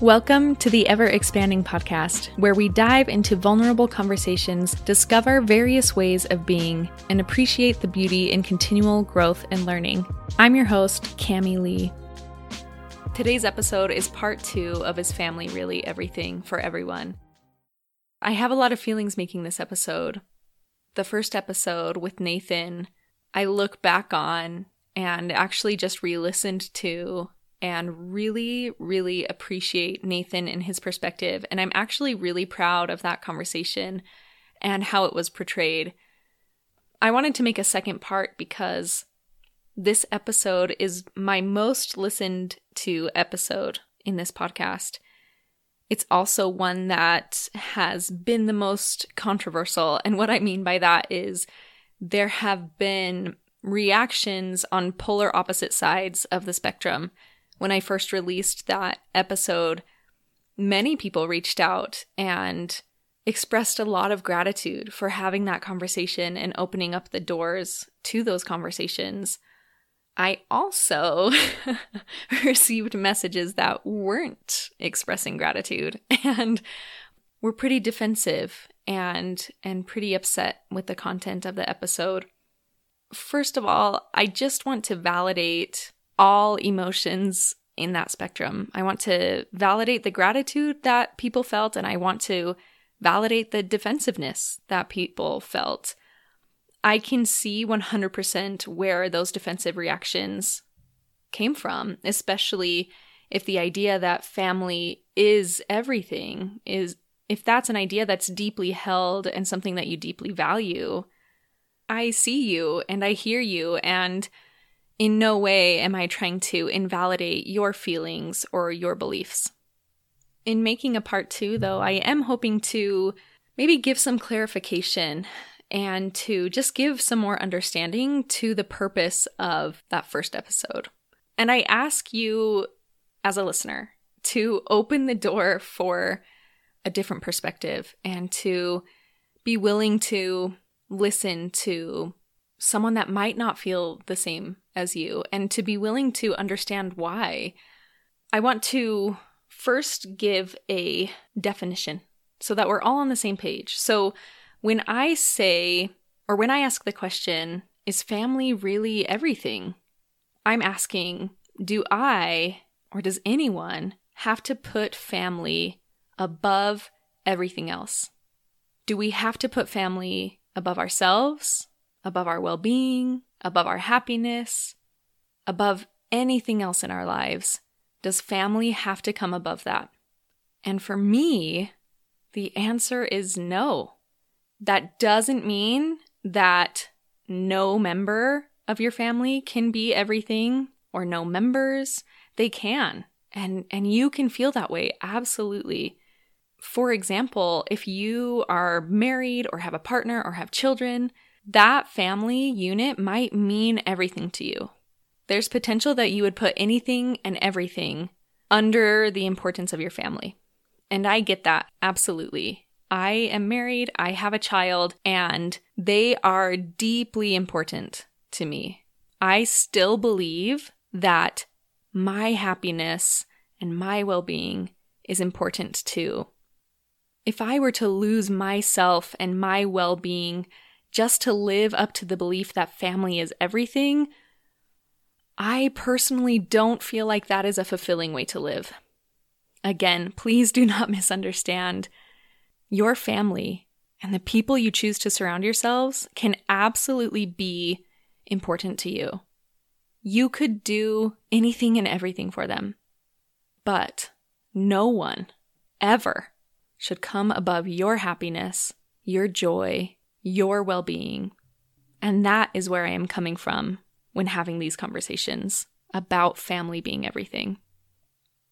Welcome to the Ever Expanding Podcast, where we dive into vulnerable conversations, discover various ways of being, and appreciate the beauty in continual growth and learning. I'm your host, Cami Lee. Today's episode is part two of Is Family Really Everything for Everyone? I have a lot of feelings making this episode. The first episode with Nathan, I look back on and actually just re listened to and really, really appreciate Nathan and his perspective. And I'm actually really proud of that conversation and how it was portrayed. I wanted to make a second part because this episode is my most listened to episode in this podcast. It's also one that has been the most controversial. And what I mean by that is there have been reactions on polar opposite sides of the spectrum when I first released that episode, many people reached out and expressed a lot of gratitude for having that conversation and opening up the doors to those conversations. I also received messages that weren't expressing gratitude and were pretty defensive and and pretty upset with the content of the episode. First of all, I just want to validate all emotions in that spectrum. I want to validate the gratitude that people felt, and I want to validate the defensiveness that people felt. I can see 100% where those defensive reactions came from, especially if the idea that family is everything is if that's an idea that's deeply held and something that you deeply value. I see you and I hear you and in no way am I trying to invalidate your feelings or your beliefs. In making a part two, though, I am hoping to maybe give some clarification and to just give some more understanding to the purpose of that first episode. And I ask you, as a listener, to open the door for a different perspective and to be willing to listen to someone that might not feel the same as you and to be willing to understand why. I want to first give a definition so that we're all on the same page. So when I say, or when I ask the question, is family really everything? I'm asking, do I or does anyone have to put family above everything else? Do we have to put family above ourselves, above our well being, above our happiness, above anything else in our lives? Does family have to come above that? And for me, the answer is no. That doesn't mean that no member of your family can be everything or no members. They can. And and you can feel that way absolutely. For example, if you are married or have a partner or have children, that family unit might mean everything to you. There's potential that you would put anything and everything under the importance of your family. And I get that, absolutely. I am married, I have a child, and they are deeply important to me. I still believe that my happiness and my well being is important too. If I were to lose myself and my well being just to live up to the belief that family is everything, I personally don't feel like that is a fulfilling way to live. Again, please do not misunderstand. Your family and the people you choose to surround yourselves can absolutely be important to you. You could do anything and everything for them. But no one ever should come above your happiness, your joy, your well being. And that is where I am coming from when having these conversations about family being everything.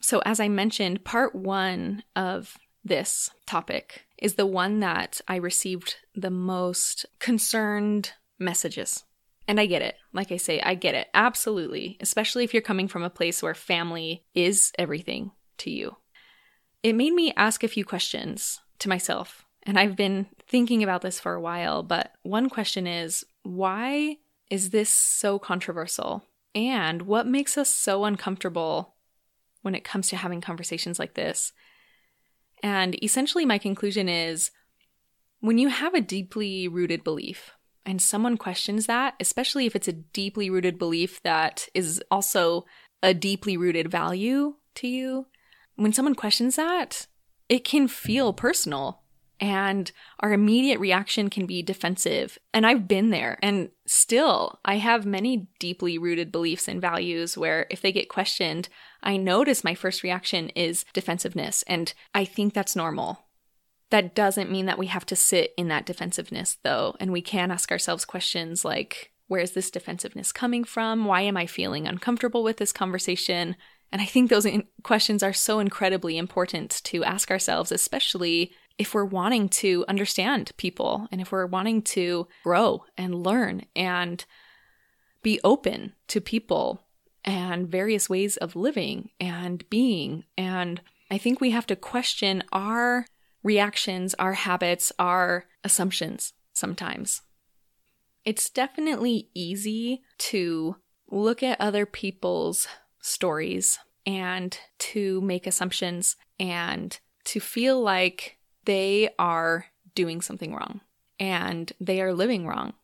So, as I mentioned, part one of this topic is the one that I received the most concerned messages. And I get it. Like I say, I get it. Absolutely. Especially if you're coming from a place where family is everything to you. It made me ask a few questions to myself and I've been thinking about this for a while, but one question is why is this so controversial? And what makes us so uncomfortable when it comes to having conversations like this. And essentially, my conclusion is when you have a deeply rooted belief and someone questions that, especially if it's a deeply rooted belief that is also a deeply rooted value to you, when someone questions that, it can feel personal and our immediate reaction can be defensive. And I've been there. And still, I have many deeply rooted beliefs and values where if they get questioned, I notice my first reaction is defensiveness. And I think that's normal. That doesn't mean that we have to sit in that defensiveness, though. And we can ask ourselves questions like, where's this defensiveness coming from? Why am I feeling uncomfortable with this conversation? And I think those in- questions are so incredibly important to ask ourselves, especially if we're wanting to understand people and if we're wanting to grow and learn and be open to people and various ways of living and being. And I think we have to question our reactions, our habits, our assumptions sometimes. It's definitely easy to look at other people's stories and to make assumptions and to feel like they are doing something wrong and they are living wrong.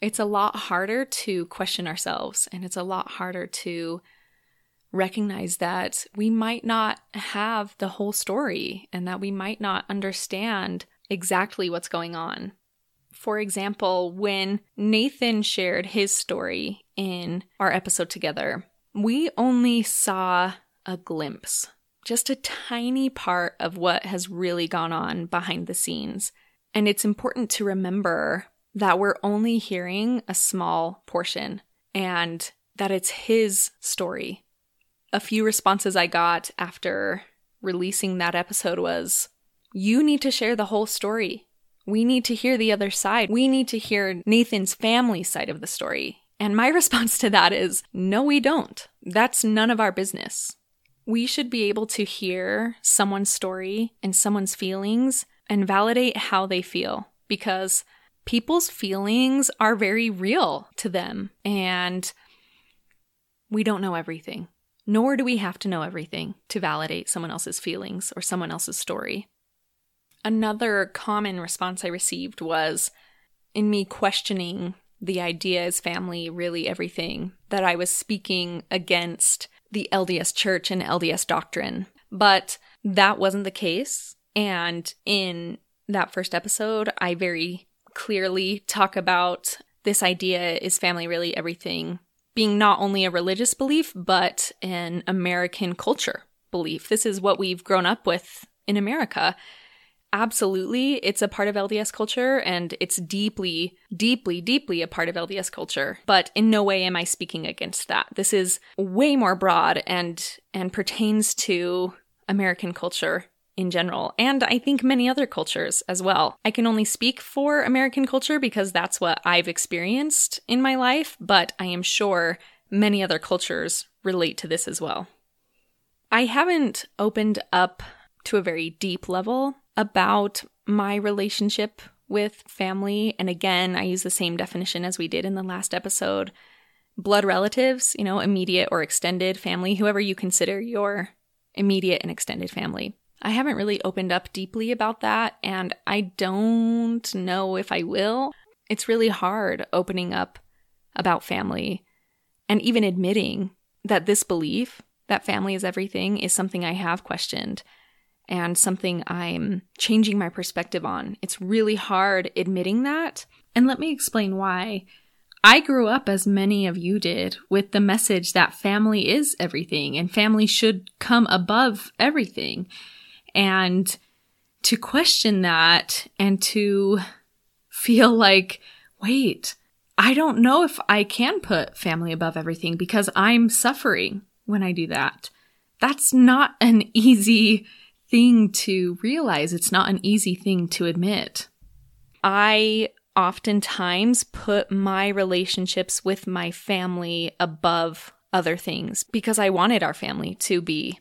It's a lot harder to question ourselves and it's a lot harder to recognize that we might not have the whole story and that we might not understand exactly what's going on. For example, when Nathan shared his story in our episode together, we only saw a glimpse just a tiny part of what has really gone on behind the scenes. And it's important to remember that we're only hearing a small portion and that it's his story. A few responses I got after releasing that episode was You need to share the whole story. We need to hear the other side. We need to hear Nathan's family side of the story. And my response to that is No, we don't. That's none of our business. We should be able to hear someone's story and someone's feelings and validate how they feel because people's feelings are very real to them and we don't know everything. Nor do we have to know everything to validate someone else's feelings or someone else's story. Another common response I received was in me questioning the idea is family really everything, that I was speaking against the LDS church and LDS doctrine. But that wasn't the case. And in that first episode, I very clearly talk about this idea is family really everything being not only a religious belief, but an American culture belief. This is what we've grown up with in America absolutely it's a part of LDS culture and it's deeply, deeply, deeply a part of LDS culture. But in no way am I speaking against that. This is way more broad and and pertains to American culture in general, and I think many other cultures as well. I can only speak for American culture because that's what I've experienced in my life, but I am sure many other cultures relate to this as well. I haven't opened up to a very deep level about my relationship with family. And again, I use the same definition as we did in the last episode blood relatives, you know, immediate or extended family, whoever you consider your immediate and extended family. I haven't really opened up deeply about that, and I don't know if I will. It's really hard opening up about family and even admitting that this belief that family is everything is something I have questioned and something I'm changing my perspective on. It's really hard admitting that. And let me explain why. I grew up, as many of you did, with the message that family is everything and family should come above everything. And to question that and to feel like, wait, I don't know if I can put family above everything because I'm suffering when I do that. That's not an easy thing to realize. It's not an easy thing to admit. I oftentimes put my relationships with my family above other things because I wanted our family to be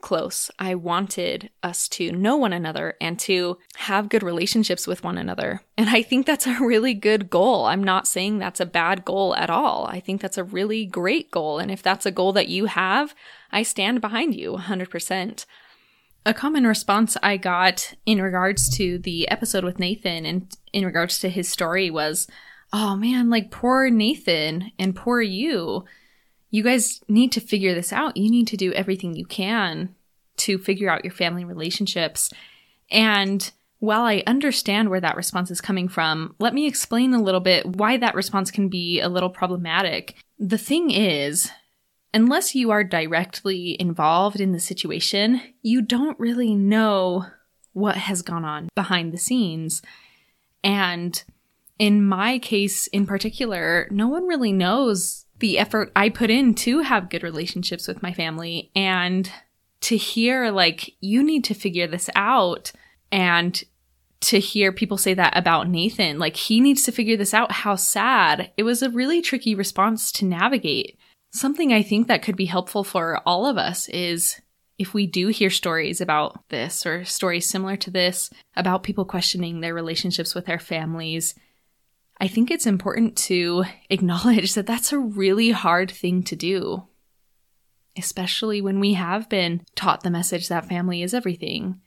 close. I wanted us to know one another and to have good relationships with one another. And I think that's a really good goal. I'm not saying that's a bad goal at all. I think that's a really great goal. And if that's a goal that you have, I stand behind you 100%. A common response I got in regards to the episode with Nathan and in regards to his story was, oh man, like poor Nathan and poor you you guys need to figure this out. You need to do everything you can to figure out your family relationships. And while I understand where that response is coming from, let me explain a little bit why that response can be a little problematic. The thing is, unless you are directly involved in the situation, you don't really know what has gone on behind the scenes. And in my case in particular, no one really knows the effort I put in to have good relationships with my family and to hear like you need to figure this out and to hear people say that about Nathan. Like he needs to figure this out. How sad. It was a really tricky response to navigate something I think that could be helpful for all of us is if we do hear stories about this or stories similar to this about people questioning their relationships with their families I think it's important to acknowledge that that's a really hard thing to do, especially when we have been taught the message that family is everything.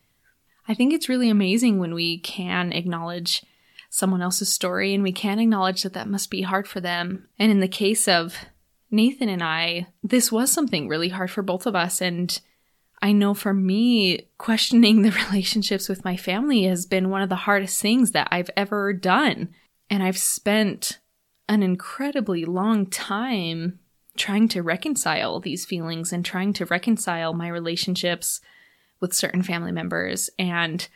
I think it's really amazing when we can acknowledge someone else's story and we can acknowledge that that must be hard for them. And in the case of Nathan and I, this was something really hard for both of us. And I know for me, questioning the relationships with my family has been one of the hardest things that I've ever done. And I've spent an incredibly long time trying to reconcile these feelings and trying to reconcile my relationships with certain family members. And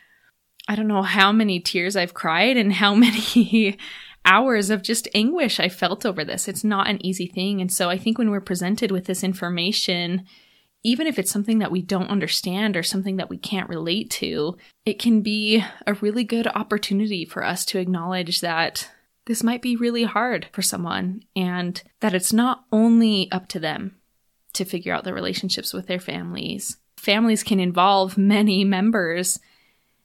I don't know how many tears I've cried and how many hours of just anguish I felt over this. It's not an easy thing. And so I think when we're presented with this information, even if it's something that we don't understand or something that we can't relate to, it can be a really good opportunity for us to acknowledge that this might be really hard for someone and that it's not only up to them to figure out the relationships with their families. Families can involve many members,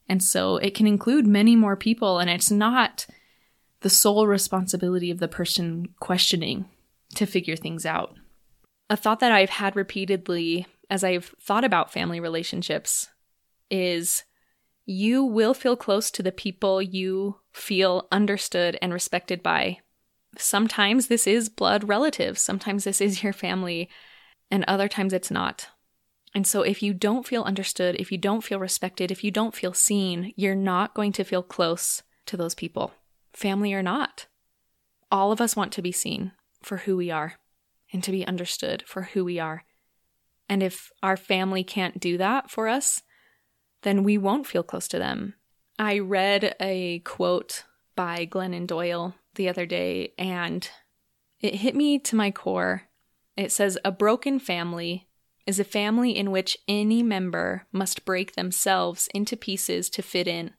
and so it can include many more people, and it's not the sole responsibility of the person questioning to figure things out a thought that I've had repeatedly as I've thought about family relationships is you will feel close to the people you feel understood and respected by. Sometimes this is blood relatives, sometimes this is your family, and other times it's not. And so, if you don't feel understood, if you don't feel respected, if you don't feel seen, you're not going to feel close to those people, family or not. All of us want to be seen for who we are and to be understood for who we are. And if our family can't do that for us, then we won't feel close to them. I read a quote by Glennon Doyle the other day and it hit me to my core. It says, A broken family is a family in which any member must break themselves into pieces to fit in.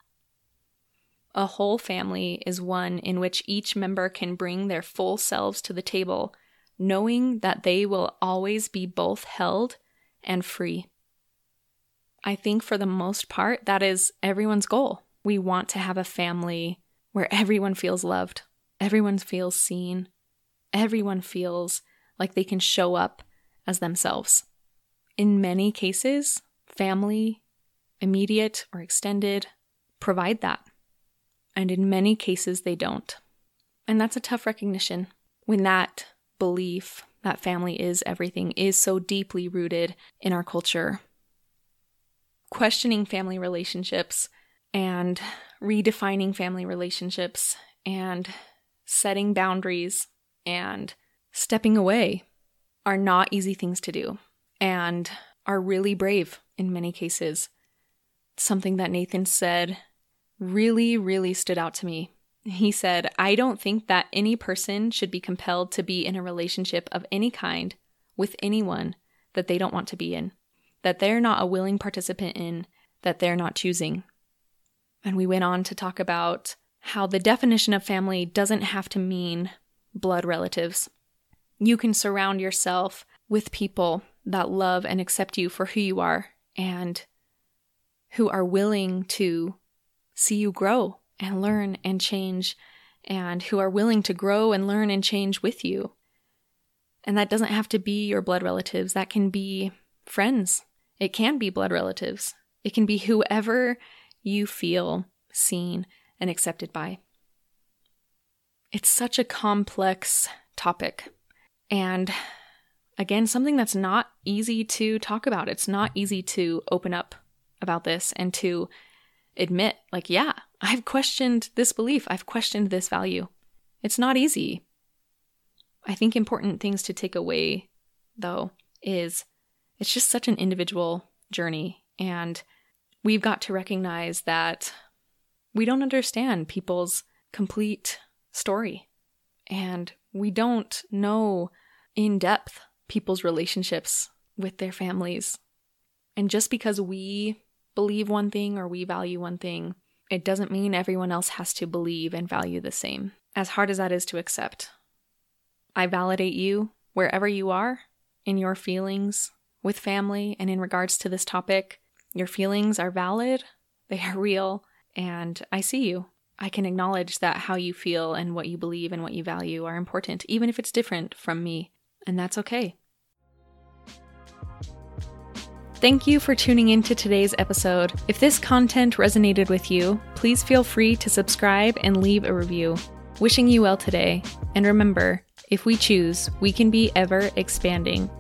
A whole family is one in which each member can bring their full selves to the table knowing that they will always be both held and free. I think for the most part, that is everyone's goal. We want to have a family where everyone feels loved, everyone feels seen, everyone feels like they can show up as themselves. In many cases, family, immediate or extended, provide that. And in many cases, they don't. And that's a tough recognition when that belief that family is everything is so deeply rooted in our culture. Questioning family relationships and redefining family relationships and setting boundaries and stepping away are not easy things to do and are really brave in many cases. Something that Nathan said really, really stood out to me he said, I don't think that any person should be compelled to be in a relationship of any kind with anyone that they don't want to be in, that they're not a willing participant in, that they're not choosing. And we went on to talk about how the definition of family doesn't have to mean blood relatives. You can surround yourself with people that love and accept you for who you are and who are willing to see you grow and learn and change, and who are willing to grow and learn and change with you. And that doesn't have to be your blood relatives, that can be friends, it can be blood relatives, it can be whoever you feel seen and accepted by. It's such a complex topic. And again, something that's not easy to talk about. It's not easy to open up about this and to admit, like, yeah, I've questioned this belief, I've questioned this value. It's not easy. I think important things to take away, though, is it's just such an individual journey. And we've got to recognize that we don't understand people's complete story. And we don't know in depth people's relationships with their families. And just because we believe one thing or we value one thing, it doesn't mean everyone else has to believe and value the same, as hard as that is to accept. I validate you wherever you are in your feelings with family and in regards to this topic. Your feelings are valid, they are real, and I see you. I can acknowledge that how you feel and what you believe and what you value are important, even if it's different from me, and that's okay. Thank you for tuning in to today's episode. If this content resonated with you, please feel free to subscribe and leave a review. Wishing you well today, and remember, if we choose, we can be ever expanding.